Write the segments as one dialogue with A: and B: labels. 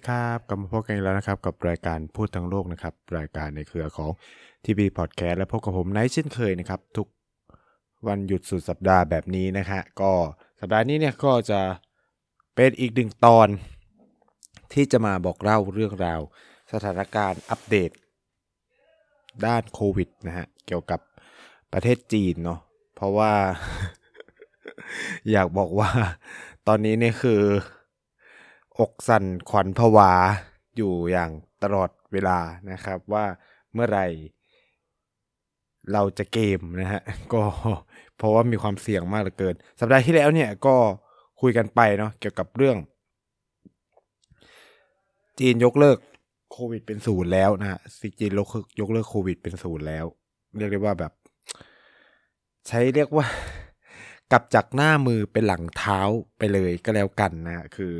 A: ดีครับกลับมาพบกันอีกแล้วนะครับ กับรายการพูดทั้งโลกนะครับ รายการในเครือของ TB Podcast และพบกับผมไนท์เช่นเคยนะครับ ทุกวันหยุดสุดสัปดาห์แบบนี้นะฮะก็สัปดาห์นี้เนี่ยก็จะเป็นอีกหนึ่งตอน ที่จะมาบอกเล่าเรื่องราว สถานการณ์อัปเดต ด้านโควิดนะฮะเกี่ยวกับประเทศจีนเนาะเพราะว่า อยากบอกว่า ตอนนี้เนี่ยคือ อกสั่นขวัญผวาอยู่อย่างตลอดเวลานะครับ ว่าเมื่อไหร่เราจะเกมนะฮะก็เพราะว่ามีความเสี่ยงมากเหลือเกิน สัปดาห์ที่แล้วเนี่ยก็คุยกันไปเนาะเกี่ยวกับเรื่อง จีนยกเลิกโควิดเป็นศูนย์แล้วนะสิจีนยกยกเลิกโควิดเป็นศูนย์แล้ว เรียกได้ว่าแบบ ใช้เรียกว่า กลับจากหน้ามือเป็นหลังเท้าไปเลยก็แล้วกันนะคือ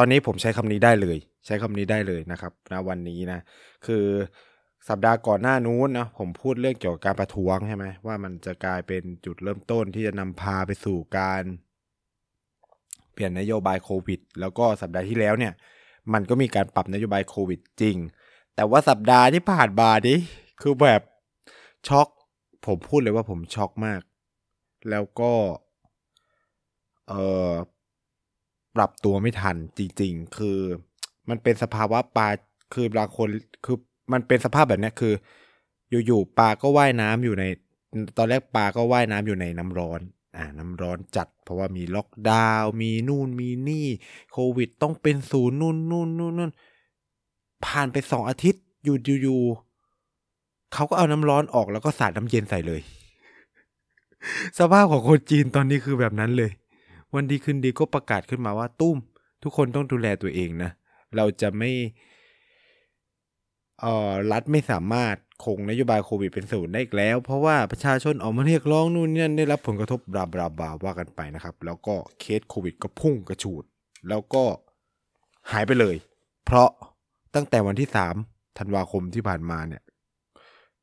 A: ตอนนี้ผมใช้คำนี้ได้เลย ใช้คำนี้ได้เลยนะครับณวันนี้นะ คือสัปดาห์ก่อนหน้านู้นนะผมพูดเรื่องเกี่ยวกับการประท้วงใช่ไหมว่ามันจะกลายเป็นจุดเริ่มต้นที่จะนำพาไปสู่การ เปลี่ยนนโยบายโควิด แล้วก็สัปดาห์ที่แล้วเนี่ย มันก็มีการปรับนโยบายโควิดจริง แต่ว่าสัปดาห์ที่ผ่านมานี้คือแบบช็อกผมพูดเลยว่าผมช็อกมาก แล้วก็ เออ ปรับตัวไม่ทันจริง ๆ คือมันเป็นสภาวะปลาคือบางคนคือมันเป็นสภาพแบบนี้คือ อยู่ๆปลาก็ว่ายน้ำอยู่ใน ตอนแรกปลาก็ว่ายน้ำอยู่ในน้ำร้อนอ่าน้ำร้อนจัด เพราะว่ามีล็อกดาวน์มีนู่นมีนี่โควิดต้องเป็นศูนย์นู่นนู่นนู่นนู่นผ่านไปสองอาทิตย์อยู่อยู่เขาก็เอาน้ำร้อนออกแล้วก็สาดน้ำเย็นใส่เลย สภาพของคนจีนตอนนี้คือแบบนั้นเลย วันดีคืนดีก็ประกาศขึ้นมาว่าตุ้ม ทุกคนต้องดูแลตัวเองนะ เราจะไม่เอ่อรัฐไม่สามารถคงนโยบายโควิดเป็นศูนย์ได้อีกแล้ว เพราะว่าประชาชนออกมาเรียกร้องนู่นนี่ได้รับผลกระทบบลาบลาบาว่ากันไปนะครับ แล้วก็เคสโควิดก็พุ่งกระฉูด แล้วก็หายไปเลย เพราะตั้งแต่วันที่สามธันวาคมที่ผ่านมาเนี่ย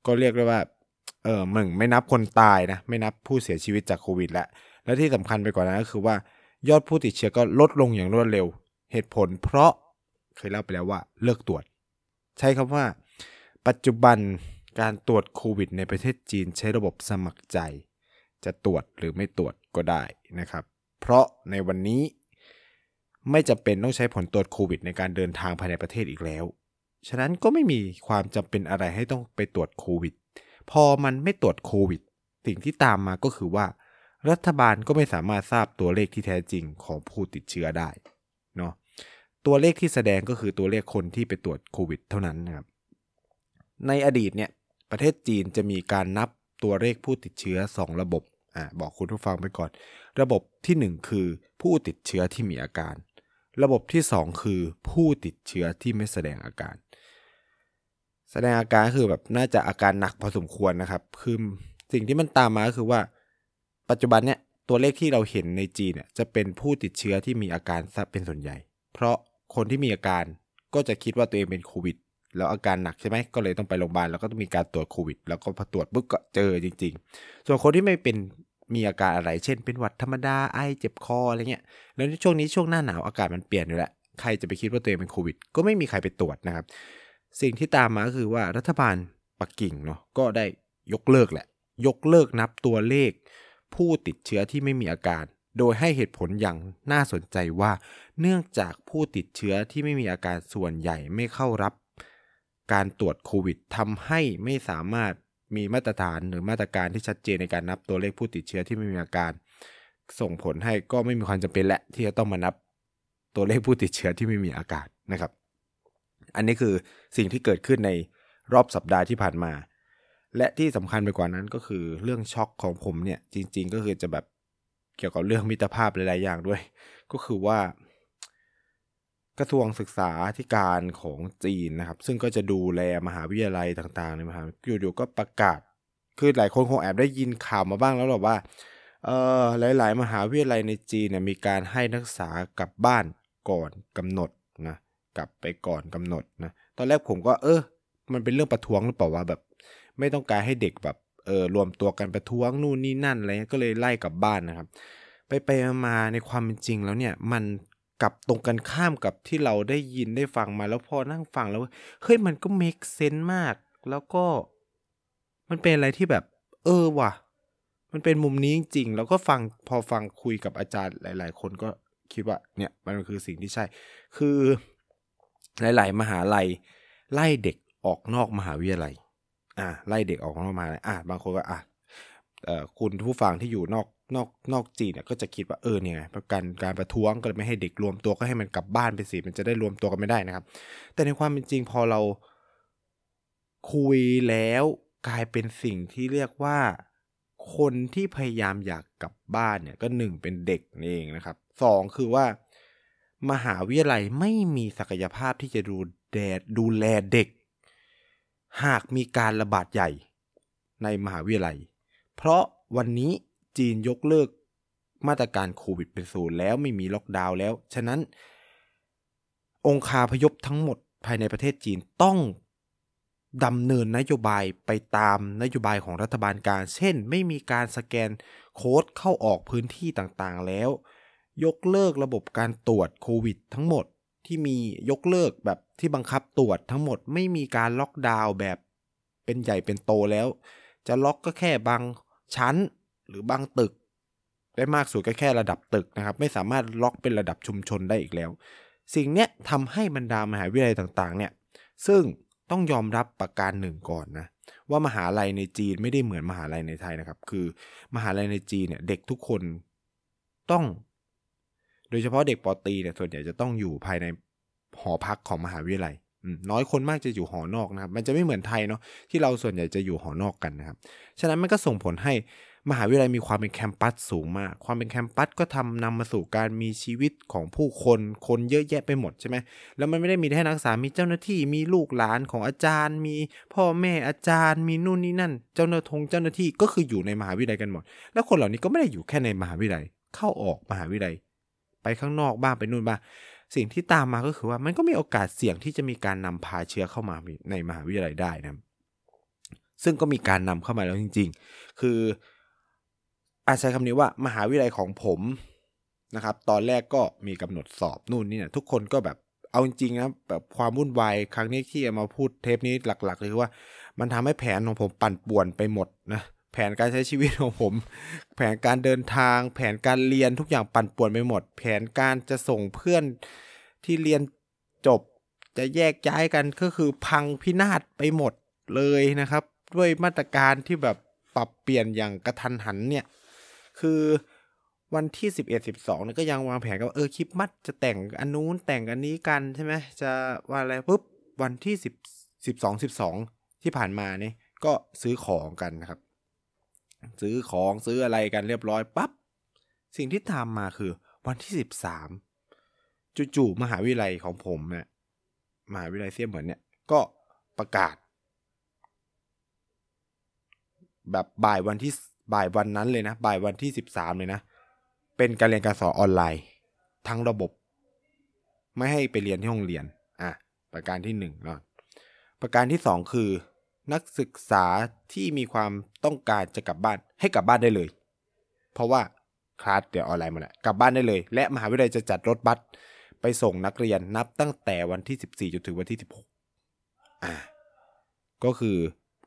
A: ก็เรียกได้ว่า เออมึงไม่นับคนตายนะ ไม่นับผู้เสียชีวิตจากโควิด แล้ว และที่สำคัญไปกว่านั้นก็คือว่า ยอดผู้ติดเชื้อก็ลดลงอย่างรวดเร็ว เหตุผลเพราะเคยเล่าไปแล้วว่าเลิกตรวจ ใช้คำว่า ปัจจุบันการตรวจโควิด ในประเทศจีนใช้ระบบสมัครใจ จะตรวจหรือไม่ตรวจก็ได้นะครับ เพราะในวันนี้ไม่จำเป็นต้องใช้ผลตรวจโควิด ในการเดินทางภายในประเทศอีกแล้ว ฉะนั้นก็ไม่มีความจำเป็นอะไรให้ต้องไปตรวจโควิด พอมันไม่ตรวจโควิด สิ่งที่ตามมาก็คือว่า รัฐบาลก็ไม่สามารถทราบตัวเลขที่แท้จริงของผู้ติดเชื้อได้เนาะตัวเลขที่แสดงก็คือตัวเลขคนที่ไปตรวจโควิดเท่านั้นนะครับในอดีตเนี่ยประเทศจีนจะมีการนับตัวเลขผู้ติดเชื้อ 2 ระบบอ่าบอกคุณผู้ฟังไปก่อน ระบบที่ 1 คือผู้ติดเชื้อที่มีอาการ ระบบที่ 2 คือผู้ติดเชื้อที่ไม่แสดงอาการ แสดงอาการคือแบบน่าจะอาการหนักพอสมควรนะครับคือสิ่งที่มันตามมาก็คือว่า ปัจจุบันเนี่ยตัวเลขที่เราเห็นในจีนเนี่ยจะเป็นผู้ติดเชื้อที่มีอาการซะเป็นส่วนใหญ่ เพราะคนที่มีอาการก็จะคิดว่าตัวเองเป็นโควิด แล้วอาการหนักใช่ไหมก็เลยต้องไปโรงพยาบาลแล้วก็ต้องมีการตรวจโควิด แล้วก็พอตรวจปุ๊บก็เจอจริง ๆ ส่วนคนที่ไม่เป็นมีอาการอะไร เช่น เป็นหวัดธรรมดาไอเจ็บคออะไรเงี้ย แล้วช่วงนี้ช่วงหน้าหนาวอากาศมันเปลี่ยนอยู่แล้วใครจะไปคิดว่าตัวเองเป็นโควิด ก็ไม่มีใครไปตรวจนะครับ สิ่งที่ตามมาก็คือว่ารัฐบาลปักกิ่งเนาะก็ได้ยกเลิกแหละ ยกเลิกนับตัวเลข ผู้ติดเชื้อที่ไม่มีอาการ โดยให้เหตุผลอย่างน่าสนใจว่า เนื่องจากผู้ติดเชื้อที่ไม่มีอาการส่วนใหญ่ไม่เข้ารับ การตรวจโควิดทำให้ไม่สามารถมีมาตรฐานหรือมาตรการที่ชัดเจนในการนับตัวเลขผู้ติดเชื้อที่ไม่มีอาการ ส่งผลให้ก็ไม่มีความจำเป็นและที่จะต้องมานับตัวเลขผู้ติดเชื้อที่ไม่มีอาการนะครับ อันนี้คือสิ่งที่เกิดขึ้นในรอบสัปดาห์ที่ผ่านมา และที่สำคัญไปกว่านั้นก็คือเรื่องช็อกของผมเนี่ยจริง ๆ ก็คือจะแบบเกี่ยวกับเรื่องมิตรภาพหลายๆอย่างด้วย ก็คือว่า กระทรวงศึกษาธิการของจีนนะครับ ซึ่งก็จะดูแลมหาวิทยาลัยต่าง ๆ ในมหาอยู่ๆก็ประกาศ คือหลายคนคงแอบได้ยินข่าวมาบ้างแล้วหรอว่าเออหลาย ๆ มหาวิทยาลัยในจีนเนี่ยมีการให้นักศึกษากลับบ้านก่อนกำหนดนะกลับไปก่อนกำหนดนะตอนแรกผมก็เออมันเป็นเรื่องประท้วงหรือเปล่าว่าแบบ ไม่ต้องการให้เด็กแบบเออรวมตัวกันประท้วงนู่นนี่นั่นอะไรเงี้ยก็เลยไล่กลับบ้านนะครับ ไปไปมาในความเป็นจริงแล้วเนี่ยมันลับตรงกันข้ามกับที่เราได้ยินได้ฟังมาแล้วพอนั่งฟังแล้วเฮ้ยมันก็ make sense มาก แล้วก็ มันเป็นอะไรที่แบบ เออว่ะ มันเป็นมุมนี้จริงๆแล้วก็ฟังพอฟังคุยกับอาจารย์หลาย ๆ คนก็คิดว่าเนี่ยมันคือสิ่งที่ใช่ คือหลาย ๆ มหาลัยไล่เด็กออกนอกมหาวิทยาลัย อ่าไล่เด็กออกนอกมหาลัยอ่าบางคนก็อะเอ่อคุณผู้ฟังที่อยู่นอกนอกนอกจีนเนี่ยก็จะคิดว่าเออเนี่ยประกันการประท้วงก็เลยไม่ให้เด็กรวมตัวก็ให้มันกลับบ้านไปสิมันจะได้รวมตัวกันไม่ได้นะครับ แต่ในความเป็นจริงพอเราคุยแล้วกลายเป็นสิ่งที่เรียกว่าคนที่พยายามอยากกลับบ้านเนี่ยก็หนึ่งเป็นเด็กนเองนะครับสองคือว่ามหาวิทยาลัยไม่มีศักยภาพที่จะดูแดดดูแลเด็ก หากมีการระบาดใหญ่ในมหาวิทยาลัย เพราะวันนี้จีนยกเลิกมาตรการโควิดเป็นศูนย์แล้วไม่มีล็อกดาวน์แล้ว ฉะนั้น องคาพยพทั้งหมดภายในประเทศจีนต้องดำเนินนโยบายไปตามนโยบายของรัฐบาลกางเช่น ไม่มีการสแกนโค้ดเข้าออกพื้นที่ต่างๆแล้ว ยกเลิกระบบการตรวจโควิดทั้งหมด ที่มียกเลิกแบบที่บังคับตรวจทั้งหมดไม่มีการล็อกดาวน์แบบเป็นใหญ่เป็นโตแล้ว จะล็อกก็แค่บางชั้นหรือบางตึก ได้มากสุดก็แค่ระดับตึกนะครับ ไม่สามารถล็อกเป็นระดับชุมชนได้อีกแล้ว สิ่งเนี้ยทำให้บรรดามหาวิทยาลัยต่างๆเนี่ยซึ่งต้องยอมรับประการหนึ่งก่อนนะว่ามหาลัยในจีนไม่ได้เหมือนมหาลัยในไทยนะครับ คือมหาลัยในจีนเนี่ยเด็กทุกคนต้อง ดยเฉพาะเด็กปอตีเนี่ยส่วนใหญ่จะต้องอยู่ภายในหอพักของมหาวิทยาลัยน้อยคนมากจะอยู่หอนอกนะครับ มันจะไม่เหมือนไทยเนาะที่เราส่วนใหญ่จะอยู่หอนอกกันนะครับ ฉะนั้นมันก็ส่งผลให้มหาวิทยาลัยมีความเป็นแคมปัสสูงมาก ความเป็นแคมปัสก็ทำนำมาสู่การมีชีวิตของผู้คน คนเยอะแยะไปหมดใช่ไหม แล้วมันไม่ได้มีแค่นักศึกษา มีเจ้าหน้าที่ มีลูกหลานของอาจารย์ มีพ่อแม่อาจารย์ มีนู่นนี่นั่น เจ้าหน้าทงเจ้าหน้าที่ก็คืออยู่ในมหาวิทยาลัยกันหมด แล้วคนเหล่านี้ก็ไม่ได้อยู่แค่ในมหาวิทยาลัย เข้าออกมหาวิทยาลัย ไปข้างนอกบ้างไปนู่นบ้างสิ่งที่ตามมาก็คือว่ามันก็มีโอกาสเสี่ยงที่จะมีการนำพาเชื้อเข้ามาในมหาวิทยาลัยได้นะซึ่งก็มีการนำเข้ามาแล้วจริง ๆ คืออาใช้คำนี้ว่ามหาวิทยาลัยของผมนะครับ ตอนแรกก็มีกำหนดสอบนู่นนี่นะทุกคนก็แบบเอาจริงๆนะแบบความวุ่นวายครั้งนี้ที่มาพูดเทปนี้หลักๆเลยคือว่า มันทำให้แผนของผมปั่นป่วนไปหมดนะ แผนการใช้ชีวิตของผม แผนการเดินทาง แผนการเรียนทุกอย่างปั่นป่วนไปหมด แผนการจะส่งเพื่อนที่เรียนจบจะแยกย้ายกันก็คือพังพินาศไปหมดเลยนะครับ ด้วยมาตรการที่แบบปรับเปลี่ยนอย่างกระทันหันเนี่ย คือวันที่สิบเอ็ดสิบสองเนี่ยก็ยังวางแผนกันเออคลิปมัดจะแต่งอันนู้นแต่งอันนี้กันใช่ไหมจะว่าอะไรปุ๊บวันที่สิบสิบสองสิบสองที่ผ่านมาเนี่ยก็ซื้อของกันนะครับ ซื้อของซื้ออะไรกันเรียบร้อยปั๊บสิ่งที่ตามมาคือ วันที่สิบสามจู่ๆมหาวิทยาลัยของผมเนี่ยมหาวิทยาลัยเซียเหมือนเนี่ย ก็ประกาศ แบบบ่ายวันที่บ่ายวันนั้นเลยนะ บ่ายวันที่สิบสามเลยนะ เป็นการเรียนการสอนออนไลน์ ทั้งระบบ ไม่ให้ไปเรียนที่ห้องเรียน อะ ประการที่หนึ่งเนาะประการที่สองคือ นักศึกษาที่มีความต้องการจะกลับบ้านให้กลับบ้านได้เลย เพราะว่าคลาสเดี๋ยวออนไลน์มาแล้วกลับบ้านได้เลย และมหาวิทยาลัยจะจัดรถบัสไปส่งนักเรียนนับตั้งแต่วันที่สิบสี่จนถึงวันที่สิบหกอ่าก็คือ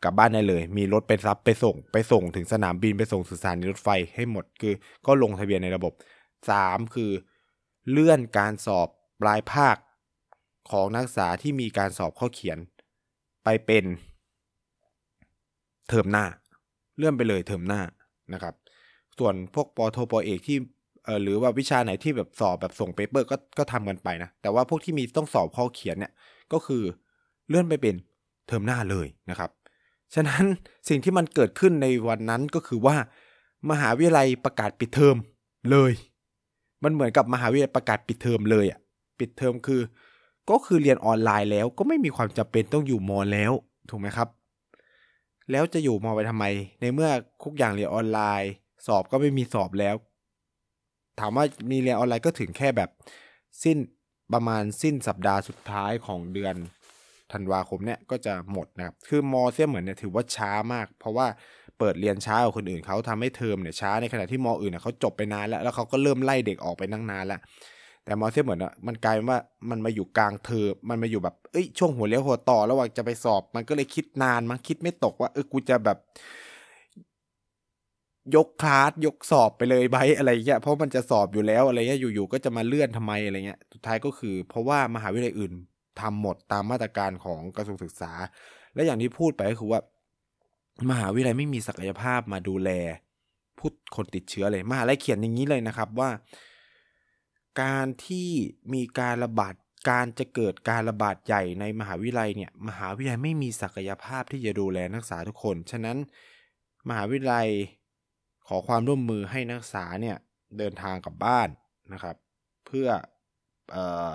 A: กลับบ้านได้เลย มีรถไปรับไปส่ง ไปส่งถึงสนามบินไปส่งสถานรถไฟให้หมดคือ ก็ลงทะเบียนในระบบ 3 คือ เลื่อนการสอบปลายภาคของนักศึกษาที่มีการสอบข้อเขียน ไปเป็น เทอมหน้า เลื่อนไปเลยเทอมหน้านะครับ ส่วนพวกปโทปอเอกที่เออหรือว่าวิชาไหนที่แบบสอบแบบส่งเปเปอร์ก็ก็ทำกันไปนะ แต่ว่าพวกที่มีต้องสอบข้อเขียนเนี่ยก็คือเลื่อนไปเป็นเทอมหน้าเลยนะครับ ฉะนั้นสิ่งที่มันเกิดขึ้นในวันนั้นก็คือว่า มหาวิทยาลัยประกาศปิดเทอมเลย มันเหมือนกับมหาวิทยาลัยประกาศปิดเทอมเลยอะปิดเทอมคือ ก็คือเรียนออนไลน์แล้วก็ไม่มีความจำเป็นต้องอยู่มอแล้วถูกไหมครับ แล้วจะอยู่มอไปทำไม ในเมื่อทุกอย่างเรียนออนไลน์ สอบก็ไม่มีสอบแล้ว ถามว่ามีเรียนออนไลน์ก็ถึงแค่แบบสิ้นประมาณสิ้นสัปดาห์สุดท้ายของเดือนธันวาคมเนี่ยก็จะหมดนะครับ คือมอเซียเหมือนเนี่ยถือว่าช้ามาก เพราะว่าเปิดเรียนช้ากว่าคนอื่นเขาทำให้เทอมเนี่ยช้าในขณะที่มออื่นเนี่ยเขาจบไปนานแล้ว แล้วเขาก็เริ่มไล่เด็กออกไปนั่งนานแล้ว แต่มอเซียเหมือนอะมันกลายเป็นว่ามันมาอยู่กลางเทอมมันมาอยู่แบบเอ้ยช่วงหัวเลี้ยวหัวต่อระหว่างจะไปสอบ มันก็เลยคิดนานมั้งคิดไม่ตกว่าเออกูจะแบบ ยกคลาสยกสอบไปเลยไบอะไรเงี้ยเพราะมันจะสอบอยู่แล้วอะไรเงี้ยอยู่ๆก็จะมาเลื่อนทำไมอะไรเงี้ยสุดท้ายก็คือ เพราะว่ามหาวิทยาลัยอื่นทำหมดตามมาตรการของกระทรวงศึกษา และอย่างที่พูดไปก็คือว่า มหาวิทยาลัยไม่มีศักยภาพมาดูแลผู้คนติดเชื้อเลยมหาลัยเขียนอย่างนี้เลยนะครับว่า การที่มีการระบาดการจะเกิดการระบาดใหญ่ในมหาวิทยาลัยเนี่ยมหาวิทยาลัยไม่มีศักยภาพที่จะดูแลนักศึกษาทุกคน ฉะนั้นมหาวิทยาลัยขอความร่วมมือให้นักศึกษาเนี่ยเดินทางกลับบ้านนะครับ เพื่อเออ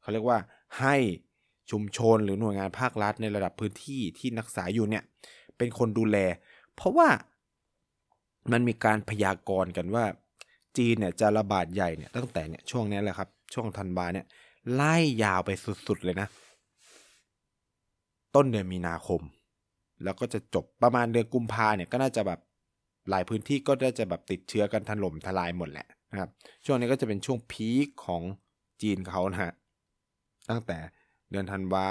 A: เขาเรียกว่าให้ชุมชนหรือหน่วยงานภาครัฐในระดับพื้นที่ที่นักศึกษาอยู่เนี่ยเป็นคนดูแล เพราะว่ามันมีการพยากรณ์กันว่า จีนเนี่ยจะระบาดใหญ่เนี่ยตั้งแต่เนี่ยช่วงนี้แหละครับ ช่วงธันวาเนี่ยไล่ยาวไปสุดๆเลยนะ ต้นเดือนมีนาคม แล้วก็จะจบประมาณเดือนกุมภาเนี่ยก็น่าจะแบบหลายพื้นที่ก็น่าจะแบบติดเชื้อกันถล่มทลายหมดแหละนะครับ ช่วงนี้ก็จะเป็นช่วงพีคของจีนเขานะฮะตั้งแต่เดือนธันวา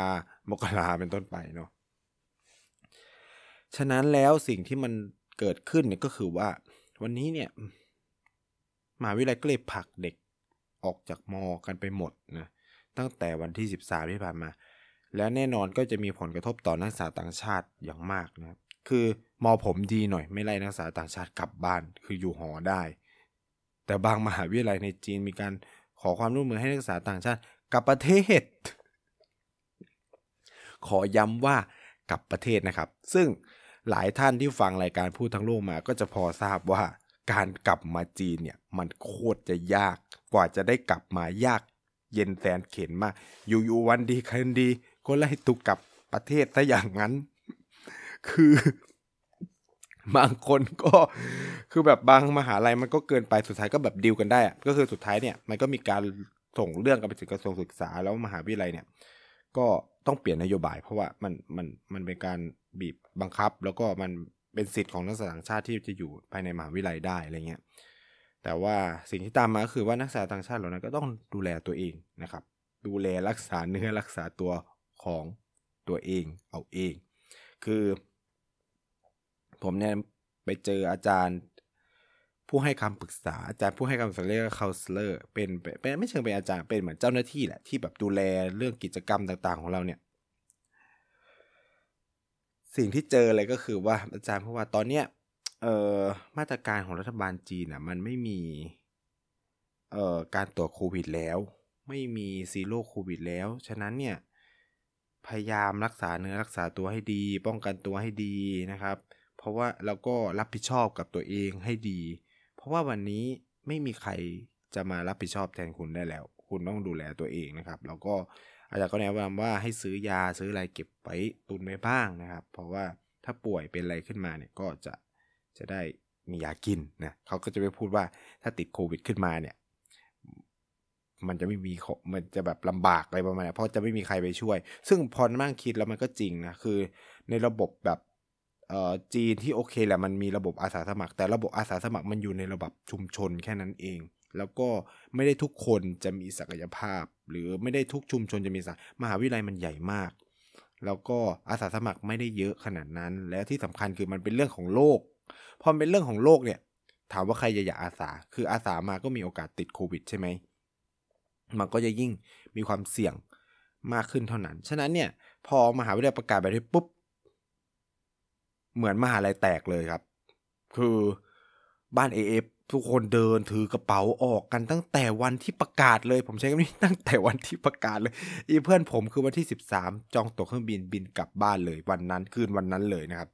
A: มกราเป็นต้นไปเนาะฉะนั้นแล้วสิ่งที่มันเกิดขึ้นเนี่ยก็คือว่า วันนี้เนี่ย มหาวิทยาลัยก็เลยผลักเด็กออกจากมอกันไปหมดนะตั้งแต่วันที่ 13 ที่ผ่านมา และแน่นอนก็จะมีผลกระทบต่อนักศึกษาต่างชาติอย่างมากนะครับคือมอผมดีหน่อยไม่ไล่นักศึกษาต่างชาติกลับบ้านคืออยู่หอได้ แต่บางมหาวิทยาลัยในจีนมีการขอความร่วมมือให้นักศึกษาต่างชาติกลับประเทศ ขอย้ำว่ากลับประเทศนะครับ ซึ่งหลายท่านที่ฟังรายการพูดทั้งโลกมาก็จะพอทราบว่า การกลับมาจีนเนี่ยมันโคตรจะยาก กว่าจะได้กลับมายากเย็นแสนเข็นมาก อยู่ๆวันดีคืนดี ก็ไล่ตุกกลับประเทศซะอย่างนั้น คือบางคนก็คือแบบบางมหาลัยมันก็เกินไปสุดท้ายก็แบบดีลกันได้อะก็คือสุดท้ายเนี่ยมันก็มีการส่งเรื่องกันไปถึงกระทรวงศึกษาแล้วมหาวิทยาลัยเนี่ย ก็ต้องเปลี่ยนนโยบาย เพราะว่ามันมันมันเป็นการบีบบังคับ แล้วก็มัน เป็นสิทธิ์ของนักศึกษาต่างชาติที่จะอยู่ภายในมหาวิทยาลัยได้อะไรเงี้ยแต่ว่าสิ่งที่ตามมาก็คือว่านักศึกษาต่างชาติเหล่านั้นก็ต้องดูแลตัวเองนะครับ ดูแลรักษาเนื้อรักษาตัวของตัวเองเอาเอง คือ ผมเนี่ยไปเจออาจารย์ผู้ให้คำปรึกษาอาจารย์ผู้ให้คำปรึกษาเรียกว่า counselor เป็นเป็นไม่เชิงเป็นอาจารย์เป็นเหมือนเจ้าหน้าที่แหละที่แบบดูแลเรื่องกิจกรรมต่างๆ ของเราเนี่ย สิ่งที่เจอเลยก็คือว่าอาจารย์เพราะว่าตอนเนี้ยเอ่อมาตรการของรัฐบาลจีนอะมันไม่มีเอ่อการตรวจโควิดแล้ว ไม่มีซีโร่โควิดแล้ว ฉะนั้นเนี่ยพยายามรักษาเนื้อรักษาตัวให้ดี ป้องกันตัวให้ดีนะครับ เพราะว่าเราก็รับผิดชอบกับตัวเองให้ดี เพราะว่าวันนี้ไม่มีใครจะมารับผิดชอบแทนคุณได้แล้ว คุณต้องดูแลตัวเองนะครับ แล้วก็ อาจารย์ก็แนะนำว่าให้ซื้อยาซื้ออะไรเก็บไว้ตุนไว้บ้างนะครับ เพราะว่าถ้าป่วยเป็นอะไรขึ้นมาเนี่ยก็จะจะได้มียากินนะเขาก็จะไปพูดว่าถ้าติดโควิดขึ้นมาเนี่ยมันจะไม่มีมันจะแบบลำบากอะไรประมาณนี้เพราะจะไม่มีใครไปช่วย ซึ่งพอนั่งคิดแล้วมันก็จริงนะคือ ในระบบแบบเอ่อจีนที่โอเคแหละมันมีระบบอาสาสมัคร แต่ระบบอาสาสมัครมันอยู่ในระบบชุมชนแค่นั้นเอง แล้วก็ไม่ได้ทุกคนจะมีศักยภาพ หรือไม่ได้ทุกชุมชนจะมีสักมหาวิทยาลัยมันใหญ่มาก แล้วก็อาสาสมัครไม่ได้เยอะขนาดนั้น แล้วที่สำคัญคือมันเป็นเรื่องของโลกพอเป็นเรื่องของโลกเนี่ย ถามว่าใครจะอยากอาสา คืออาสามาก็มีโอกาสติดโควิดใช่ไหมมันก็จะยิ่งมีความเสี่ยงมากขึ้นเท่านั้น ฉะนั้นเนี่ย พอมหาวิทยาลัยประกาศแบบนี้ปุ๊บ เหมือนมหาลัยแตกเลยครับ คือบ้านเอฟ ทุกคนเดินถือกระเป๋าออกกันตั้งแต่วันที่ประกาศเลย ผมใช้คำนี้ตั้งแต่วันที่ประกาศเลย อีเพื่อนผมคือวันที่สิบสามจองตั๋วเครื่องบินบินกลับบ้านเลย วันนั้นคืนวันนั้นเลยนะครับ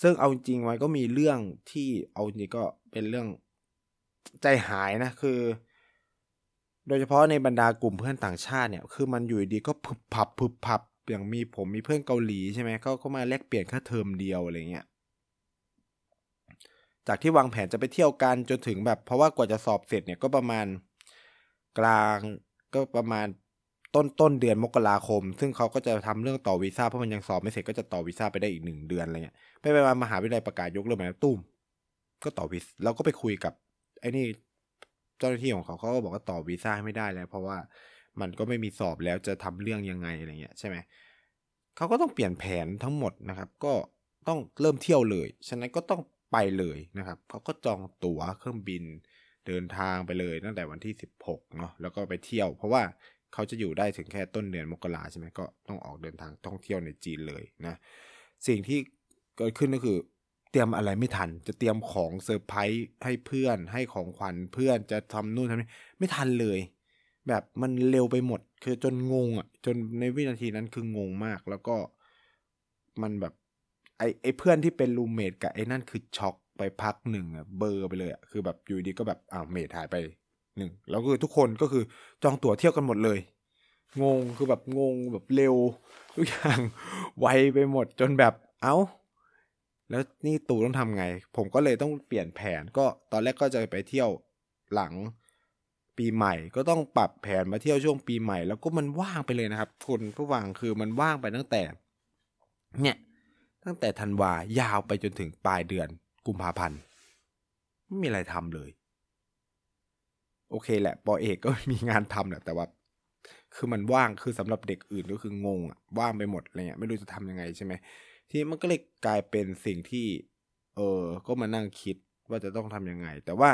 A: ซึ่งเอาจริงมันก็มีเรื่องที่เอาจริงก็เป็นเรื่องใจหายนะคือ โดยเฉพาะในบรรดากลุ่มเพื่อนต่างชาติเนี่ย คือมันอยู่ดีก็พึบพับพึบพับอย่างมีผมมีเพื่อนเกาหลีใช่ไหมเขาก็มาแลกเปลี่ยนค่าเทอมเดียวอะไรเงี้ย จากที่วางแผนจะไปเที่ยวกันจนถึงแบบ เพราะว่ากว่าจะสอบเสร็จเนี่ยก็ประมาณกลางก็ประมาณต้นต้นเดือนมกราคม ซึ่งเขาก็จะทำเรื่องต่อวีซ่าเพราะมันยังสอบไม่เสร็จก็จะต่อวีซ่าไปได้อีกหนึ่งเดือนอะไรเงี้ยไปไปมามหาวิทยาลัยประกาศยกเลิกมาตุ้มก็ต่อวีซ่าเราก็ไปคุยกับไอ้นี่เจ้าหน้าที่ของเขาเขาก็บอกว่าต่อวีซ่าไม่ได้แล้ว เพราะว่ามันก็ไม่มีสอบแล้วจะทำเรื่องยังไงอะไรเงี้ยใช่ไหมเขาก็ต้องเปลี่ยนแผนทั้งหมดนะครับ ก็ต้องเริ่มเที่ยวเลย ฉะนั้นก็ต้อง ไปเลยนะครับเขาก็จองตั๋วเครื่องบินเดินทางไปเลยตั้งแต่วันที่ 16เนาะแล้วก็ไปเที่ยว เพราะว่าเขาจะอยู่ได้ถึงแค่ต้นเดือนมกราใช่ไหมก็ต้องออกเดินทางท่องเที่ยวในจีนเลยนะสิ่งที่เกิดขึ้นก็คือเตรียมอะไรไม่ทัน จะเตรียมของเซอร์ไพรส์ให้เพื่อน ให้ของขวัญเพื่อนจะทำนู่นทำนี่ไม่ทันเลย แบบมันเร็วไปหมด คือจนงงอะ จนในวินาทีนั้นคืองงมาก แล้วก็มันแบบ ไอ้ไอ้เพื่อนที่เป็นรูมเมทกับไอ้นั่นคือช็อกไปพักหนึ่งอะเบอร์ไปเลยอะคือแบบอยู่ดีก็แบบอ้าวเมทหายไปหนึ่งแล้วคือทุกคนก็คือจองตั๋วเที่ยวกันหมดเลย งงคือแบบงงแบบเร็ว ทุกอย่างไวไปหมดจนแบบเอ้า แล้วนี่ตู่ต้องทำไง ผมก็เลยต้องเปลี่ยนแผนก็ตอนแรกก็จะไปเที่ยวหลังปีใหม่ก็ต้องปรับแผนมาเที่ยวช่วงปีใหม่ แล้วก็มันว่างไปเลยนะครับ คุณผู้ฟังคือมันว่างไปตั้งแต่ เนี่ย ตั้งแต่ธันวายาวไปจนถึงปลายเดือนกุมภาพันธ์ไม่มีอะไรทำเลย โอเคแหละปอเอกก็มีงานทำแหละแต่ว่า คือมันว่างคือสำหรับเด็กอื่นก็คืองงอะว่างไปหมดอะไรเงี้ยไม่รู้จะทำยังไงใช่ไหมทีนี้มันก็เลยกลายเป็นสิ่งที่ เออก็มานั่งคิดว่าจะต้องทำยังไง แต่ว่า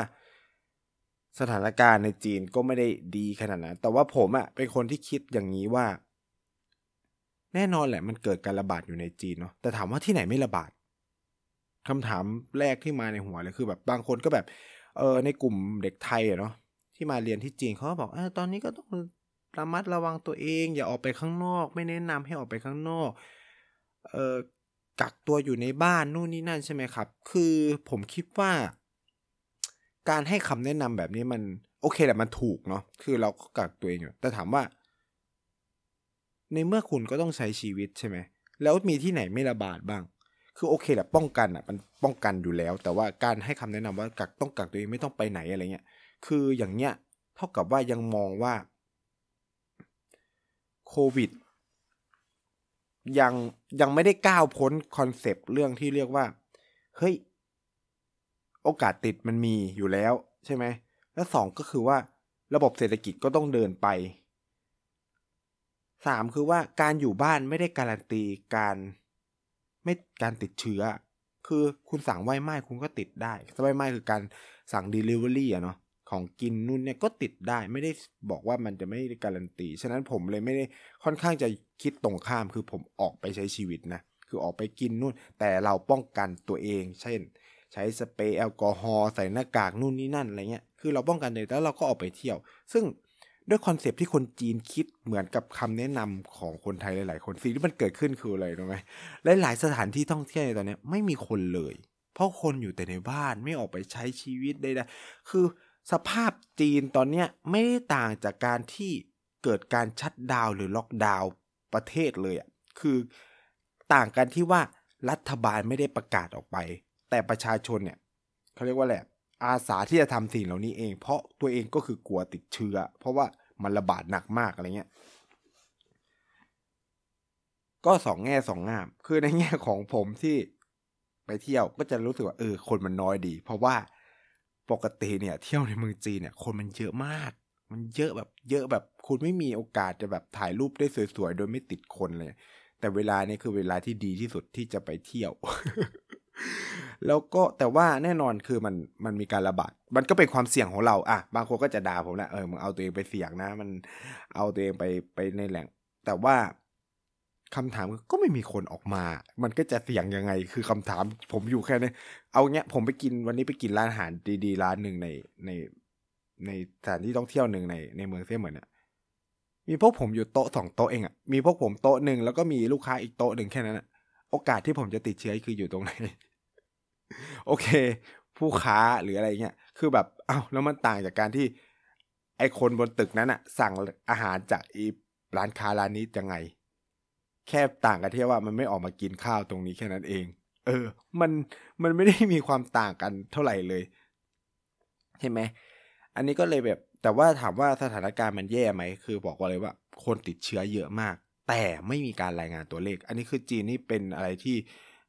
A: สถานการณ์ในจีนก็ไม่ได้ดีขนาดนั้น แต่ว่าผมอะเป็นคนที่คิดอย่างนี้ว่า แน่นอนแหละมันเกิดการระบาดอยู่ในจีนเนาะแต่ถามว่าที่ไหนไม่ระบาดคำถามแรกที่มาในหัวเลยคือแบบบางคนก็แบบเออในกลุ่มเด็กไทยอะเนาะที่มาเรียนที่จีนเขาบอกอตอนนี้ก็ต้องระมัดระวังตัวเอง อย่าออกไปข้างนอก ไม่แนะนำให้ออกไปข้างนอกเออกักตัวอยู่ในบ้านนู่นนี่นั่นใช่ไหมครับ คือผมคิดว่า การให้คำแนะนำแบบนี้มัน โอเคแหละมันถูกเนาะคือเราก็กักตัวเองอยู่แต่ถามว่า ในเมื่อคุณก็ต้องใช้ชีวิตใช่ไหมแล้วมีที่ไหนไม่ระบาดบ้าง คือโอเคแหละป้องกันอะมันป้องกันอยู่แล้ว แต่ว่าการให้คำแนะนำว่ากักต้องกักตัวเองไม่ต้องไปไหนอะไรเงี้ย คืออย่างเงี้ยเท่ากับว่ายังมองว่าโควิดยังยังไม่ได้ก้าวพ้นคอนเซปต์เรื่องที่เรียกว่า เฮ้ย โอกาสติดมันมีอยู่แล้วใช่ไหม แล้วสองก็คือว่าระบบเศรษฐกิจก็ต้องเดินไป สามคือว่าการอยู่บ้านไม่ได้การันตีการ ไม่การติดเชื้อ คือคุณสั่งไหว้ไม้คุณก็ติดได้ไหว้ไม้คือการสั่ง Delivery อะเนาะของกินนู่นเนี่ยก็ติดได้ไม่ได้บอกว่ามันจะไม่ได้การันตี ฉะนั้นผมเลยไม่ได้ค่อนข้างจะคิดตรงข้ามคือผมออกไปใช้ชีวิตนะคือออกไปกินนู่น แต่เราป้องกันตัวเอง เช่น ใช้สเปรย์แอลกอฮอล์ใส่หน้ากากนู่นนี่นั่นอะไรเงี้ยคือเราป้องกันเลยแล้วเราก็ออกไปเที่ยว ซึ่ง ด้วยคอนเซปที่คนจีนคิดเหมือนกับคำแนะนำของคนไทยหลาย ๆ คนสิ่งที่มันเกิดขึ้นคืออะไรรู้ไหมหลาย ๆ สถานที่ท่องเที่ยวในตอนนี้ไม่มีคนเลย เพราะคนอยู่แต่ในบ้านไม่ออกไปใช้ชีวิตใดๆคือสภาพจีนตอนนี้ไม่ได้ต่างจากการที่เกิดการชัดดาวหรือล็อกดาวประเทศเลยอะคือต่างกันที่ว่ารัฐบาลไม่ได้ประกาศออกไป แต่ประชาชนเนี่ยเขาเรียกว่าแหละอาสาที่จะทำสิ่งเหล่านี้เอง เพราะตัวเองก็คือกลัวติดเชื้อ เพราะว่า มันระบาดหนักมากอะไรเงี้ย ก็สองแง่สองงาม คือในแง่ของผมที่ไปเที่ยวก็จะรู้สึกว่าเออคนมันน้อยดี เพราะว่าปกติเนี่ย เที่ยวในเมืองจีนเนี่ย คนมันเยอะมาก มันเยอะแบบเยอะแบบ คุณไม่มีโอกาสจะแบบถ่ายรูปได้สวยๆ โดยไม่ติดคนเลย แต่เวลานี้คือเวลาที่ดีที่สุดที่จะไปเที่ยว แล้วก็แต่ว่าแน่นอนคือมันมันมีการระบาด มันก็เป็นความเสี่ยงของเราอะบางคนก็จะด่าผมแหละเออมึงเอาตัวเองไปเสี่ยงนะ มันเอาตัวเองไปไปในแหล่ง แต่ว่าคำถามก็ไม่มีคนออกมา มันก็จะเสี่ยงยังไง คือคำถาม ผมอยู่แค่นี้เอาเงี้ยผมไปกินวันนี้ไปกินร้านอาหารดีๆร้านหนึ่งในในในสถานที่ท่องเที่ยวหนึ่งในในเมืองเซี่ยเหมือนเนี่ยมีพวกผมอยู่โต๊ะสองโต๊ะเองอะ่ะ มีพวกผมโต๊ะหนึ่งแล้วก็มีลูกค้าอีกโต๊ะหนึ่งแค่นั้นอะโอกาสที่ผมจะติดเชื้อคืออยู่ตรงไหน โอเค ผู้ค้าหรืออะไรเงี้ยคือแบบเอา้าแล้วมันต่างจากการที่ ไอคนบนตึกนั้นอะสั่งอาหารจากอีร้านค้าร้านนี้ยังไง แค่ต่างกันที่ว่ามันไม่ออกมากินข้าวตรงนี้แค่นั้นเอง เออ มันมันไม่ได้มีความต่างกันเท่าไหร่เลยใช่ไหมอันนี้ก็เลยแบบ แต่ว่าถามว่าสถานการณ์มันแย่ไหมคือบอกว่าเลยว่า คนติดเชื้อเยอะมาก แต่ไม่มีการรายงานตัวเลข อันนี้คือจีนนี่เป็นอะไรที่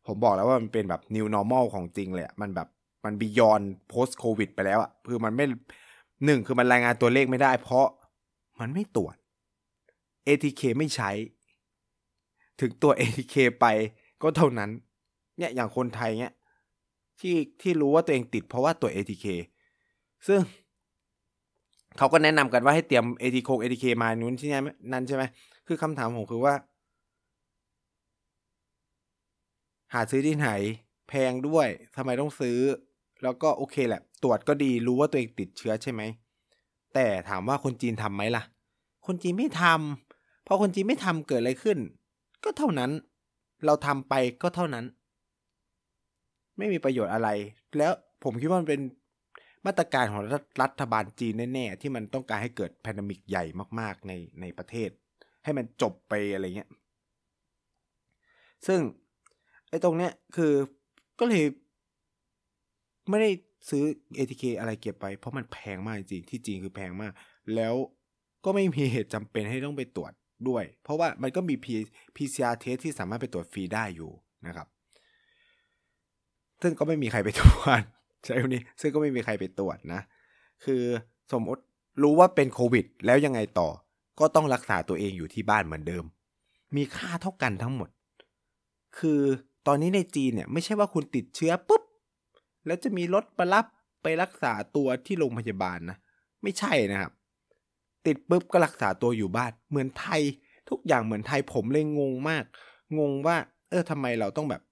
A: ผมบอกแล้วว่ามันเป็นแบบ new normal ของจริงเลยมันแบบมัน beyond post covid ไปแล้วอะคือมันไม่หนึ่งคือมันรายงานตัวเลขไม่ได้ เพราะมันไม่ตรวจ ATK ไม่ใช้ ถึงตัว ATK ไปก็เท่านั้น เนี่ยอย่างคนไทยเนี่ยที่ที่รู้ว่าตัวเองติดเพราะว่าตัว ATK ซึ่งเขาก็แนะนำกันว่าให้เตรียม ATK ATK มานู้นที่นี่นั่นใช่ไหมคือคำถามผมคือว่า หาซื้อที่ไหน แพงด้วยทำไมต้องซื้อ แล้วก็โอเคแหละ ตรวจก็ดีรู้ว่าตัวเองติดเชื้อใช่ไหม แต่ถามว่าคนจีนทำไหมล่ะ คนจีนไม่ทำพอคนจีนไม่ทำเกิดอะไรขึ้น ก็เท่านั้น เราทำไปก็เท่านั้น ไม่มีประโยชน์อะไร แล้วผมคิดว่ามันเป็นมาตรการของรัฐบาลจีนแน่ๆ ที่มันต้องการให้เกิดแพนดมิกใหญ่มากๆในในประเทศ ให้มันจบไปอะไรเงี้ย ซึ่ง ไอ้ตรงเนี้ยคือก็เลย ไม่ได้ซื้อ ATK อะไรเก็บไป เพราะมันแพงมากจริงที่จริงคือแพงมาก แล้วก็ไม่มีเหตุจำเป็นให้ต้องไปตรวจด้วย เพราะว่ามันก็มี PCR test ที่สามารถไปตรวจฟรีได้อยู่นะครับ ซึ่งก็ไม่มีใครไปตรวจใช่ไหมนี้ซึ่งก็ไม่มีใครไปตรวจนะ คือสมมติรู้ว่าเป็นโควิด แล้วยังไงต่อ ก็ต้องรักษาตัวเองอยู่ที่บ้านเหมือนเดิม มีค่าเท่ากันทั้งหมด คือ ตอนนี้ในจีนเนี่ยไม่ใช่ว่าคุณติดเชื้อปุ๊บ แล้วจะมีรถมารับไปรักษาตัวที่โรงพยาบาลนะ ไม่ใช่นะครับ ติดปุ๊บก็รักษาตัวอยู่บ้าน เหมือนไทย ทุกอย่างเหมือนไทยผมเลยงงมาก งงว่า เออทำไมเราต้องแบบ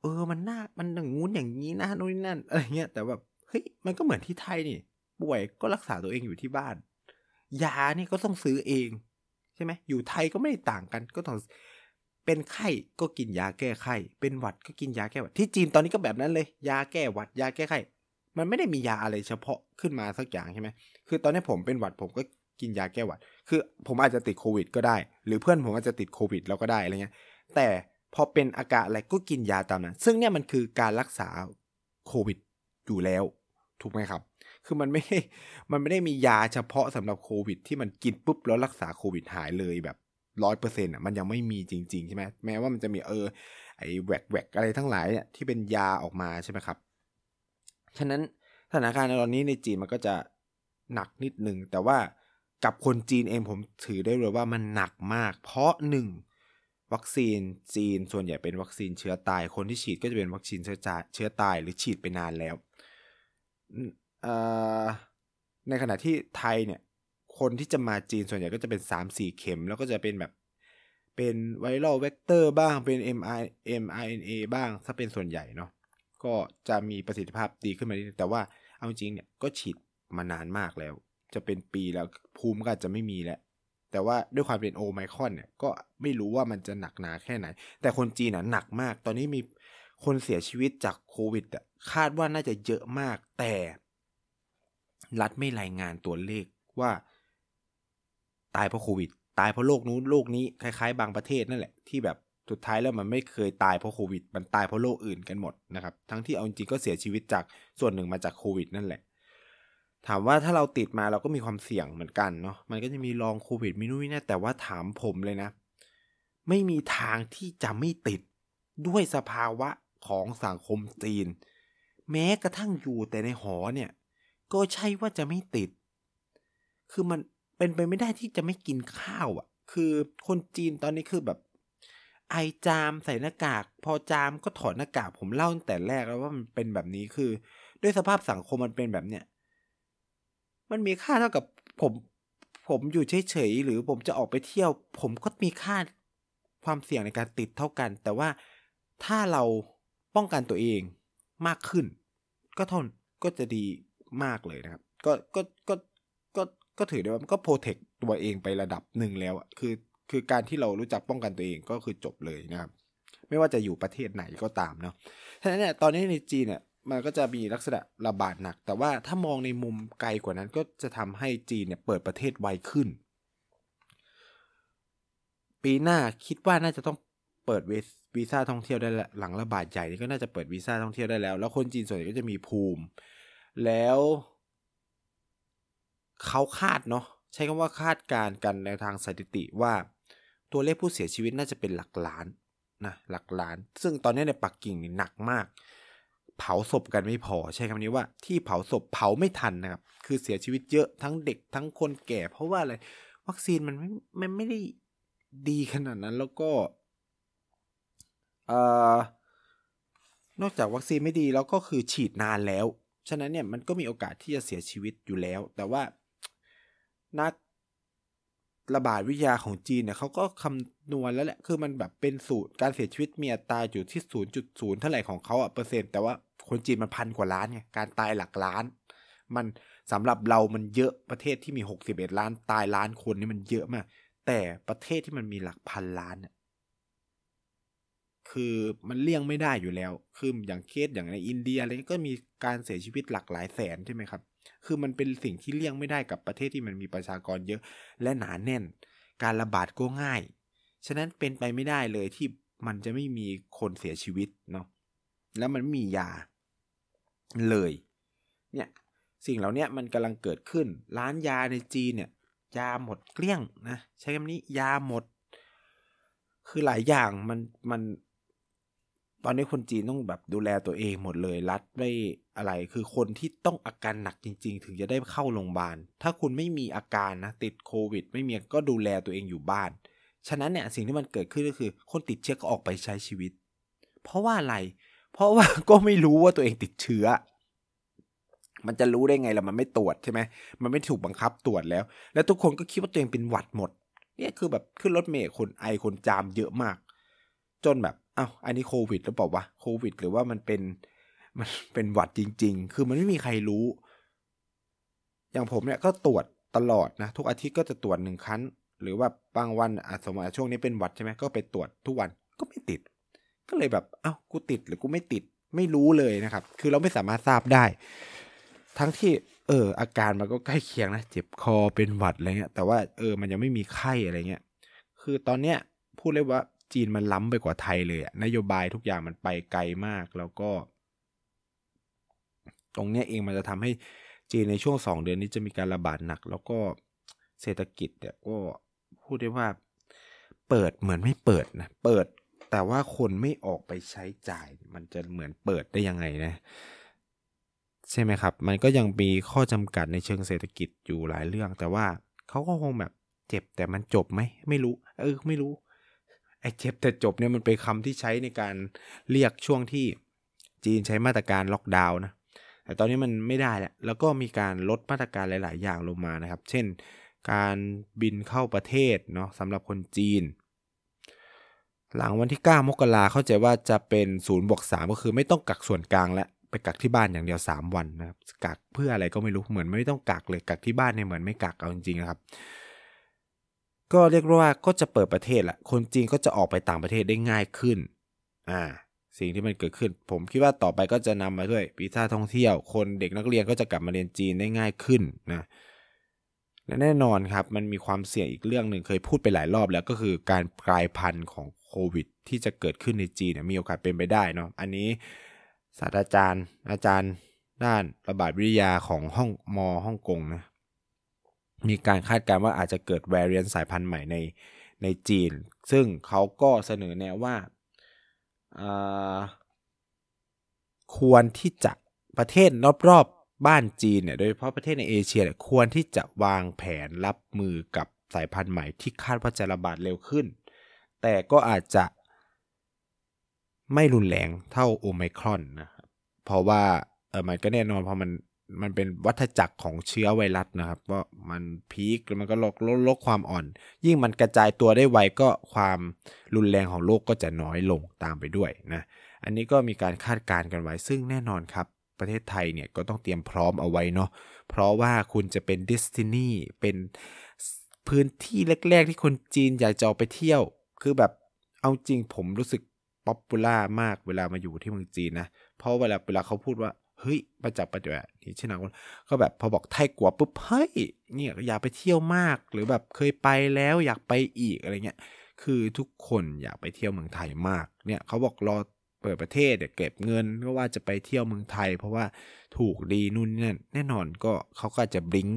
A: เออมันน่ามันอย่างงู้นอย่างนี้นะนู่นนี่นั่นอะไรเงี้ยแต่แบบเฮ้ยมันก็เหมือนที่ไทยนี่ป่วยก็รักษาตัวเองอยู่ที่บ้านยานี่ก็ต้องซื้อเอง ใช่ไหมอยู่ไทยก็ไม่ได้ต่างกัน ก็ต้อง เป็นไข้ก็กินยาแก้ไข้ เป็นหวัดก็กินยาแก้หวัด ที่จีนตอนนี้ก็แบบนั้นเลย ยาแก้หวัด ยาแก้ไข้ มันไม่ได้มียาอะไรเฉพาะขึ้นมาสักอย่างใช่ไหม คือตอนนี้ผมเป็นหวัดผมก็กินยาแก้หวัด คือผมอาจจะติดโควิดก็ได้ หรือเพื่อนผมอาจจะติดโควิดแล้วก็ได้อะไรเงี้ย แต่พอเป็นอาการอะไรก็กินยาตามนั้น ซึ่งเนี่ยมันคือการรักษาโควิดอยู่แล้ว ถูกไหมครับ คือมันไม่ มันไม่ได้มียาเฉพาะสำหรับโควิด ที่มันกินปุ๊บแล้วรักษาโควิดหายเลยแบบ ร้อยเปอร์เซ็นต์อะมันยังไม่มีจริง ๆ ใช่ไหมแม้ว่ามันจะมีเออไอแวกแวกอะไรทั้งหลายเนี่ยที่เป็นยาออกมาใช่ไหมครับ ฉะนั้นสถานการณ์ตอนนี้ในจีนมันก็จะหนักนิดหนึ่งแต่ว่ากับคนจีนเองผมถือได้เลยว่ามันหนักมาก เพราะหนึ่งวัคซีนจีนส่วนใหญ่เป็นวัคซีนเชื้อตาย คนที่ฉีดก็จะเป็นวัคซีนเชื้อเชื้อตายหรือฉีดไปนานแล้วในขณะที่ไทยเนี่ย คนที่จะมาจีนส่วนใหญ่ก็จะเป็น3-4เข็ม แล้วก็จะเป็นแบบเป็นไวรัลเวกเตอร์บ้างเป็น mRNA mRNA บ้าง ถ้าเป็นส่วนใหญ่เนาะก็จะมีประสิทธิภาพดีขึ้นมานิดแต่ว่าเอาจริงเนี่ยก็ฉีดมานานมากแล้ว จะเป็นปีแล้วภูมิก็อาจจะไม่มีแล้ว แต่ว่าด้วยความเป็นโอไมคอนเนี่ยก็ไม่รู้ว่ามันจะหนักหนาแค่ไหน แต่คนจีนน่ะหนักมาก ตอนนี้มีคนเสียชีวิตจากโควิดอะคาดว่าน่าจะเยอะมากแต่รัฐไม่รายงานตัวเลขว่า ตายเพราะโควิด ตายเพราะโรคนู้นโรคนี้คล้ายๆ บางประเทศนั่นแหละที่แบบสุดท้ายแล้วมันไม่เคยตายเพราะโควิด มันตายเพราะโรคอื่นกันหมดนะครับทั้งที่เอาจริงก็เสียชีวิตจากส่วนหนึ่งมาจากโควิด นั่นแหละ ถามว่าถ้าเราติดมาเราก็มีความเสี่ยงเหมือนกันเนาะมันก็จะมีลองโควิดมีนู่นนี่นะแต่ว่าถามผมเลยนะ ไม่มีทางที่จะไม่ติดด้วยสภาวะของสังคมจีน แม้กระทั่งอยู่แต่ในหอเนี่ย ก็ใช่ว่าจะไม่ติด คือมัน เป็นไปไม่ได้ที่จะไม่กินข้าวอะ คือคนจีนตอนนี้คือแบบ ไอจามใส่หน้ากาก พอจามก็ถอดหน้ากากผมเล่าตั้งแต่แรกแล้วว่ามันเป็นแบบนี้คือ ด้วยสภาพสังคมมันเป็นแบบเนี้ยมันมีค่าเท่ากับผมผมอยู่เฉยๆหรือผมจะออกไปเที่ยว ผมก็มีค่าความเสี่ยงในการติดเท่ากัน แต่ว่าถ้าเราป้องกันตัวเองมากขึ้น ก็ทนก็จะดีมากเลยนะครับ ก็ก็ก็ ก็ถือได้ว่ามันก็โปรเทคตัวเองไประดับหนึ่งแล้วอะคือ คือการที่เรารู้จักป้องกันตัวเองก็คือจบเลยนะครับ ไม่ว่าจะอยู่ประเทศไหนก็ตามเนาะฉะนั้นเนี่ยตอนนี้ในจีนเนี่ยมันก็จะมีลักษณะระบาดหนัก แต่ว่าถ้ามองในมุมไกลกว่านั้นก็จะทำให้จีนเนี่ยเปิดประเทศไวขึ้น ปีหน้าคิดว่าน่าจะต้องเปิดวีซ่าท่องเที่ยวได้แล้วหลังระบาดใหญ่นี่ก็น่าจะเปิดวีซ่าท่องเที่ยวได้แล้ว แล้วคนจีนส่วนใหญ่ก็จะมีภูมิ แล้ว เขาคาดเนาะใช้คำว่าคาดการกันในทางสถิติว่า ตัวเลขผู้เสียชีวิตน่าจะเป็นหลักล้านนะหลักล้าน ซึ่งตอนนี้ในปักกิ่งนี่หนักมาก เผาศพกันไม่พอ ใช้คำนี้ว่าที่เผาศพเผาไม่ทันนะครับ คือเสียชีวิตเยอะทั้งเด็กทั้งคนแก่ เพราะว่าอะไร วัคซีนมันไม่มันไม่ได้ดีขนาดนั้นแล้วก็เอ่อนอกจากวัคซีนไม่ดีแล้วก็คือฉีดนานแล้ว ฉะนั้นเนี่ยมันก็มีโอกาสที่จะเสียชีวิตอยู่แล้ว แต่ว่า นักระบาดวิทยาของจีนเนี่ยเขาก็คำนวณแล้วแหละ คือมันแบบเป็นสูตรการเสียชีวิตมีอัตราอยู่ที่0.0เท่าไหร่ของเขาอะเปอร์เซ็นต์แต่ว่าคนจีนมันพันกว่าล้านไงการตายหลักล้าน มันสำหรับเรามันเยอะประเทศที่มี61ล้านตายล้านคนนี่มันเยอะมาก แต่ประเทศที่มันมีหลักพันล้านเนี่ยคือมันเลี่ยงไม่ได้อยู่แล้ว คืออย่างเคสอย่างในอินเดียอะไรก็มีการเสียชีวิตหลักหลายแสนใช่ไหมครับ คือมันเป็นสิ่งที่เลี่ยงไม่ได้กับประเทศที่มันมีประชากรเยอะ และหนาแน่น การระบาดก็ง่าย ฉะนั้นเป็นไปไม่ได้เลยที่มันจะไม่มีคนเสียชีวิตเนาะแล้วมันมียาเลยเนี่ยสิ่งเหล่านี้มันกำลังเกิดขึ้น ร้านยาในจีนเนี่ยยาหมดเกลี้ยงนะใช้คำนี้ยาหมด คือหลายอย่างมันมัน ตอนนี้คนจีนต้องแบบดูแลตัวเองหมดเลย รัฐไม่อะไร คือคนที่ต้องอาการหนักจริง ๆ ถึงจะได้เข้าโรงพยาบาล ถ้าคุณไม่มีอาการนะติดโควิด ไม่มีก็ดูแลตัวเองอยู่บ้าน ฉะนั้นเนี่ยสิ่งที่มันเกิดขึ้นก็คือ คนติดเชื้อก็ออกไปใช้ชีวิต เพราะว่าอะไร เพราะว่าก็ไม่รู้ว่าตัวเองติดเชื้อ มันจะรู้ได้ไงล่ะมันไม่ตรวจใช่ไหมมันไม่ถูกบังคับตรวจแล้ว แล้วทุกคนก็คิดว่าตัวเองเป็นหวัดหมด เนี่ยคือแบบขึ้นรถเมล์คนไอคนจามเยอะมาก จนแบบ อ้าวอันนี้โควิดหรือเปล่าวะโควิด หรือว่ามันเป็นมันเป็นหวัดจริง ๆ คือมันไม่มีใครรู้ อย่างผมเนี่ยก็ตรวจตลอดนะ ทุกอาทิตย์ก็จะตรวจหนึ่งครั้ง หรือว่าบางวันอะสมมติช่วงนี้เป็นหวัดใช่ไหมก็ไปตรวจทุกวันก็ไม่ติด ก็เลยแบบเอ้ากูติดหรือกูไม่ติดไม่รู้เลยนะครับ คือเราไม่สามารถทราบได้ ทั้งที่เออ อาการมันก็ใกล้เคียงนะ เจ็บคอเป็นหวัดอะไรเงี้ย แต่ว่าเออมันยังไม่มีไข้อะไรเงี้ย คือตอนเนี้ยพูดเลยว่า จีนมันล้ำไปกว่าไทยเลยนโยบายทุกอย่างมันไปไกลมากแล้วก็ ตรงเนี้ยเองมันจะทำให้จีนในช่วงสองเดือนนี้จะมีการระบาดหนัก แล้วก็เศรษฐกิจเนี่ยก็พูดได้ว่าเปิดเหมือนไม่เปิดนะเปิดแต่ว่าคนไม่ออกไปใช้จ่าย มันจะเหมือนเปิดได้ยังไงนะใช่ไหมครับ มันก็ยังมีข้อจำกัดในเชิงเศรษฐกิจอยู่หลายเรื่อง แต่ว่าเขาก็คงแบบเจ็บแต่มันจบไหมไม่รู้ เออไม่รู้ ไอ้เจ็บแต่จบเนี่ยมันเป็นคำที่ใช้ในการเรียกช่วงที่จีนใช้มาตรการล็อกดาวน์นะ แต่ตอนนี้มันไม่ได้แล้ว แล้วก็มีการลดมาตรการหลาย ๆ อย่างลงมานะครับ เช่น การบินเข้าประเทศเนาะสำหรับคนจีน หลังวันที่ 9 มกราเข้าใจว่าจะเป็นศูนย์บวกสก็คือไม่ต้องกักส่วนกลางแล้วไปกักที่บ้านอย่างเดียว 3 วันนะครับ กักเพื่ออะไรก็ไม่รู้ เหมือนไม่ต้องกักเลย กักที่บ้านเนี่ยเหมือนไม่กักเอาจริงๆนะครับ ก็เรียกว่าก็จะเปิดประเทศละคนจีนก็จะออกไปต่างประเทศได้ง่ายขึ้น อ่า สิ่งที่มันเกิดขึ้น ผมคิดว่าต่อไปก็จะนำมาด้วยวีซ่าท่องเที่ยว คนเด็กนักเรียนก็จะกลับมาเรียนจีนได้ง่ายขึ้นนะและแน่นอนครับมันมีความเสี่ยงอีกเรื่องหนึ่งเคยพูดไปหลายรอบแล้วก็คือการกลายพันธุ์ของโควิด ที่จะเกิดขึ้นในจีนมีโอกาสเป็นไปได้เนาะอันนี้ศาสตราจารย์อาจารย์ด้านระบาดวิทยาของห้องมอฮ่องกงนะ มีการคาดการณ์ว่าอาจจะเกิด variant สายพันธุ์ใหม่ในในจีน ซึ่งเขาก็เสนอแนวว่าควรที่จะประเทศรอบๆบ้านจีนเนี่ยโดยเฉพาะประเทศในเอเชียควรที่จะวางแผนรับมือกับสายพันธุ์ใหม่ที่คาดว่าจะระบาดเร็วขึ้น แต่ก็อาจจะไม่รุนแรงเท่าโอไมครอนนะครับเพราะว่าเออมันก็แน่นอนเพราะมัน มันเป็นวัฏจักรของเชื้อไวรัสนะครับว่ามันพีคแล้วมันก็ลดลดลดความอ่อน ยิ่งมันกระจายตัวได้ไวก็ความรุนแรงของโรคกก็จะน้อยลงตามไปด้วยนะอันนี้ก็มีการคาดการณ์กันไว้ ซึ่งแน่นอนครับ ประเทศไทยเนี่ยก็ต้องเตรียมพร้อมเอาไว้เนาะเพราะว่าคุณจะเป็นดิสตินีเป็นพื้นที่แรก ๆ ที่คนจีนอยากจะออกไปเที่ยว คือแบบเอาจริงผมรู้สึกป๊อปปูล่ามากเวลามาอยู่ที่เมืองจีนนะเพราะเวลาเวลาเขาพูดว่า เฮ้ยประจักษ์ประจักษ์นี่เช่นนั้นก็แบบพอบอกไทยกัวปุ๊บเฮ้ยเนี่ยอยากไปเที่ยวมากหรือแบบเคยไปแล้วอยากไปอีกอะไรเงี้ยคือทุกคนอยากไปเที่ยวเมืองไทยมากเนี่ยเขาบอกรอเปิดประเทศเก็บเงินก็ว่าจะไปเที่ยวเมืองไทย เพราะว่าถูกดีนู่นนี่แน่นอนก็เขาก็จะบลิง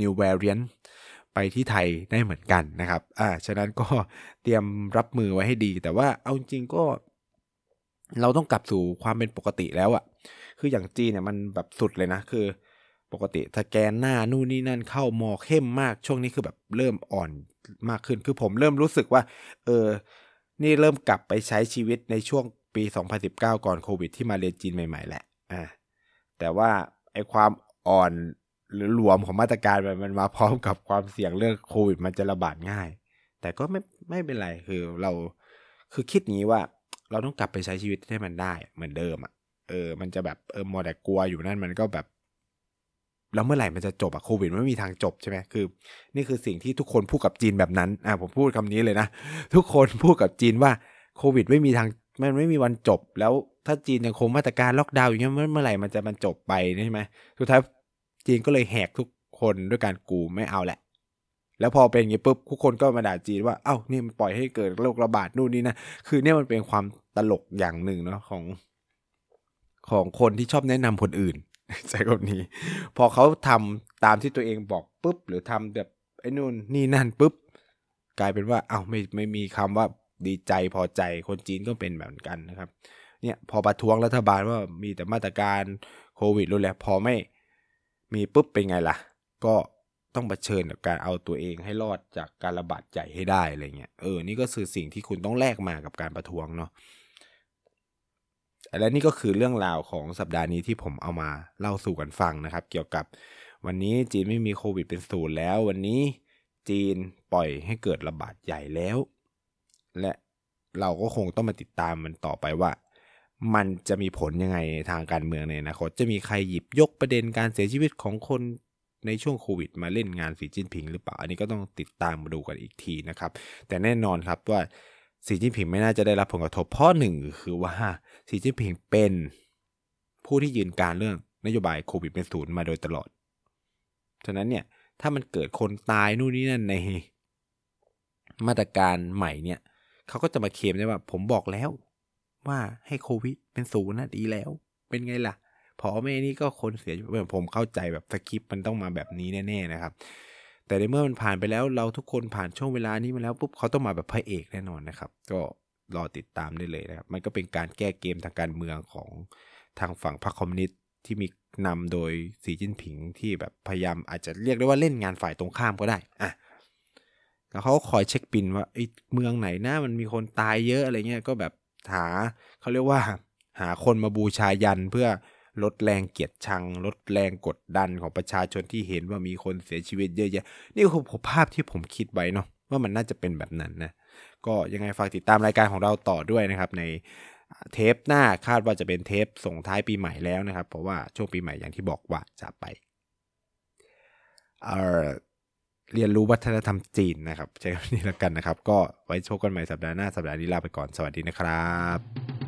A: new variant ไปที่ไทยได้เหมือนกันนะครับ อ่า ฉะนั้นก็เตรียมรับมือไว้ให้ดี แต่ว่าเอาจริงก็ เราต้องกลับสู่ความเป็นปกติแล้วอะ คืออย่างจีนเนี่ยมันแบบสุดเลยนะ คือ ปกติสแกนหน้านู่นนี่นั่นเข้ามอเข้มมากช่วงนี้คือแบบเริ่มอ่อนมากขึ้น คือผมเริ่มรู้สึกว่า เออ นี่เริ่มกลับไปใช้ชีวิตในช่วงปี 2019 ก่อนโควิด ที่มาเรียนจีนใหม่ๆแหละอ่าแต่ว่าไอความอ่อนหรือรวมของมาตรการมันมาพร้อมกับความเสี่ยงเรื่องโควิด มันจะระบาดง่าย แต่ก็ไม่ไม่เป็นไรคือเราคือคิดงี้ว่าเราต้องกลับไปใช้ชีวิตให้มันได้เหมือนเดิมอะ เออมันจะแบบเออมอแต่กลัวอยู่นั่นมันก็แบบแล้วเมื่อไหร่มันจะจบอะโควิดไม่มีทางจบใช่ไหมคือ นี่คือสิ่งที่ทุกคนพูดกับจีนแบบนั้นอ่าผมพูดคำนี้เลยนะ ทุกคนพูดกับจีนว่าโควิดไม่มีทางมันไม่มีวันจบ แล้วถ้าจีนยังคงมาตรการล็อกดาวน์อย่างเงี้ยเมื่อไหร่มันจะมันจบไปใช่ไหมสุดท้ายจีนก็เลยแหกทุกคนด้วยการกูไม่เอาแหละ แล้วพอเป็นอย่างนี้ปุ๊บทุกคนก็มาด่าจีนว่าเอ้านี่มันปล่อยให้เกิดโรคระบาดนู่นนี่นะคือเนี่ยมันเป็นความตลกอย่างหนึ่งเนาะของ ของคนที่ชอบแนะนำคนอื่นใช้คำนี้ พอเขาทำตามที่ตัวเองบอกปุ๊บ หรือทำแบบไอ้นู่นนี่นั่นปุ๊บ กลายเป็นว่าเอา้าไม่ไม่มีคำว่าดีใจพอใจคนจีนก็เป็นแบบกันนะครับเนี่ยพอประท้วงรัฐบาลว่ามีแต่มาตรการโควิดรู้แล้วพอไม่มีปุ๊บเป็นไงล่ะ ก็ต้องเผชิญกับการเอาตัวเองให้รอดจากการระบาดใหญ่ให้ได้อะไรเงี้ยเออนี่ก็คือสิ่งที่คุณต้องแลกมากับการประท้วงเนาะ และนี่ก็คือเรื่องราวของสัปดาห์นี้ที่ผมเอามาเล่าสู่กันฟังนะครับ เกี่ยวกับวันนี้จีนไม่มีโควิดเป็นศูนย์แล้ว วันนี้จีนปล่อยให้เกิดระบาดใหญ่แล้ว และเราก็คงต้องมาติดตามมันต่อไปว่า มันจะมีผลยังไงทางการเมืองในอนาคตจะมีใครหยิบยกประเด็นการเสียชีวิตของคนในช่วงโควิดมาเล่นงานสีจิ้นผิงหรือเปล่า อันนี้ก็ต้องติดตามมาดูกันอีกทีนะครับ แต่แน่นอนครับว่า สีจิ้นผิงไม่น่าจะได้รับผลกระทบเพราะหนึ่งคือว่าสีจิ้นผิงเป็นผู้ที่ยืนการเรื่องนโยบายโควิดเป็นศูนย์มาโดยตลอด ฉะนั้นเนี่ยถ้ามันเกิดคนตายนู่นนี่นั่นในมาตรการใหม่เนี่ยเขาก็จะมาเคลมได้ว่า ผมบอกแล้ว ว่าให้โควิดเป็นศูนย์นะดีแล้ว เป็นไงล่ะพอแม่นี่ก็คนเสียผมเข้าใจแบบสคริปต์มันต้องมาแบบนี้แน่ๆนะครับ แต่ในเมื่อมันผ่านไปแล้วเราทุกคนผ่านช่วงเวลานี้มาแล้วปุ๊บเขาต้องมาแบบพระเอกแน่นอนนะครับ ก็รอติดตามได้เลยนะครับ มันก็เป็นการแก้เกมทางการเมืองของทางฝั่งพรรคคอมมิวนิสต์ที่มีนำโดยสีจิ้นผิงที่แบบพยายามอาจจะเรียกได้ว่าเล่นงานฝ่ายตรงข้ามก็ได้อะแล้วเขาคอยเช็คปินว่าไอ้เมืองไหนนะมันมีคนตายเยอะอะไรเงี้ยก็แบบหาเขาเรียกว่า หาคนมาบูชายันเพื่อ ลดแรงเกียดชัง ลดแรงกดดันของประชาชนที่เห็นว่ามีคนเสียชีวิตเยอะแยะนี่คือภาพที่ผมคิดไว้เนาะว่ามันน่าจะเป็นแบบนั้นนะก็ยังไงฝากติดตามรายการของเราต่อด้วยนะครับในเทปหน้าคาดว่าจะเป็นเทปส่งท้ายปีใหม่แล้วนะครับ เพราะว่าช่วงปีใหม่อย่างที่บอกว่าจะไปเเรียนรู้วัฒนธรรมจีนนะครับใช้คำนี้แล้วกันนะครับ ก็ไว้โชคกันใหม่สัปดาห์หน้าสัปดาห์นี้ลาไปก่อนสวัสดีนะครับ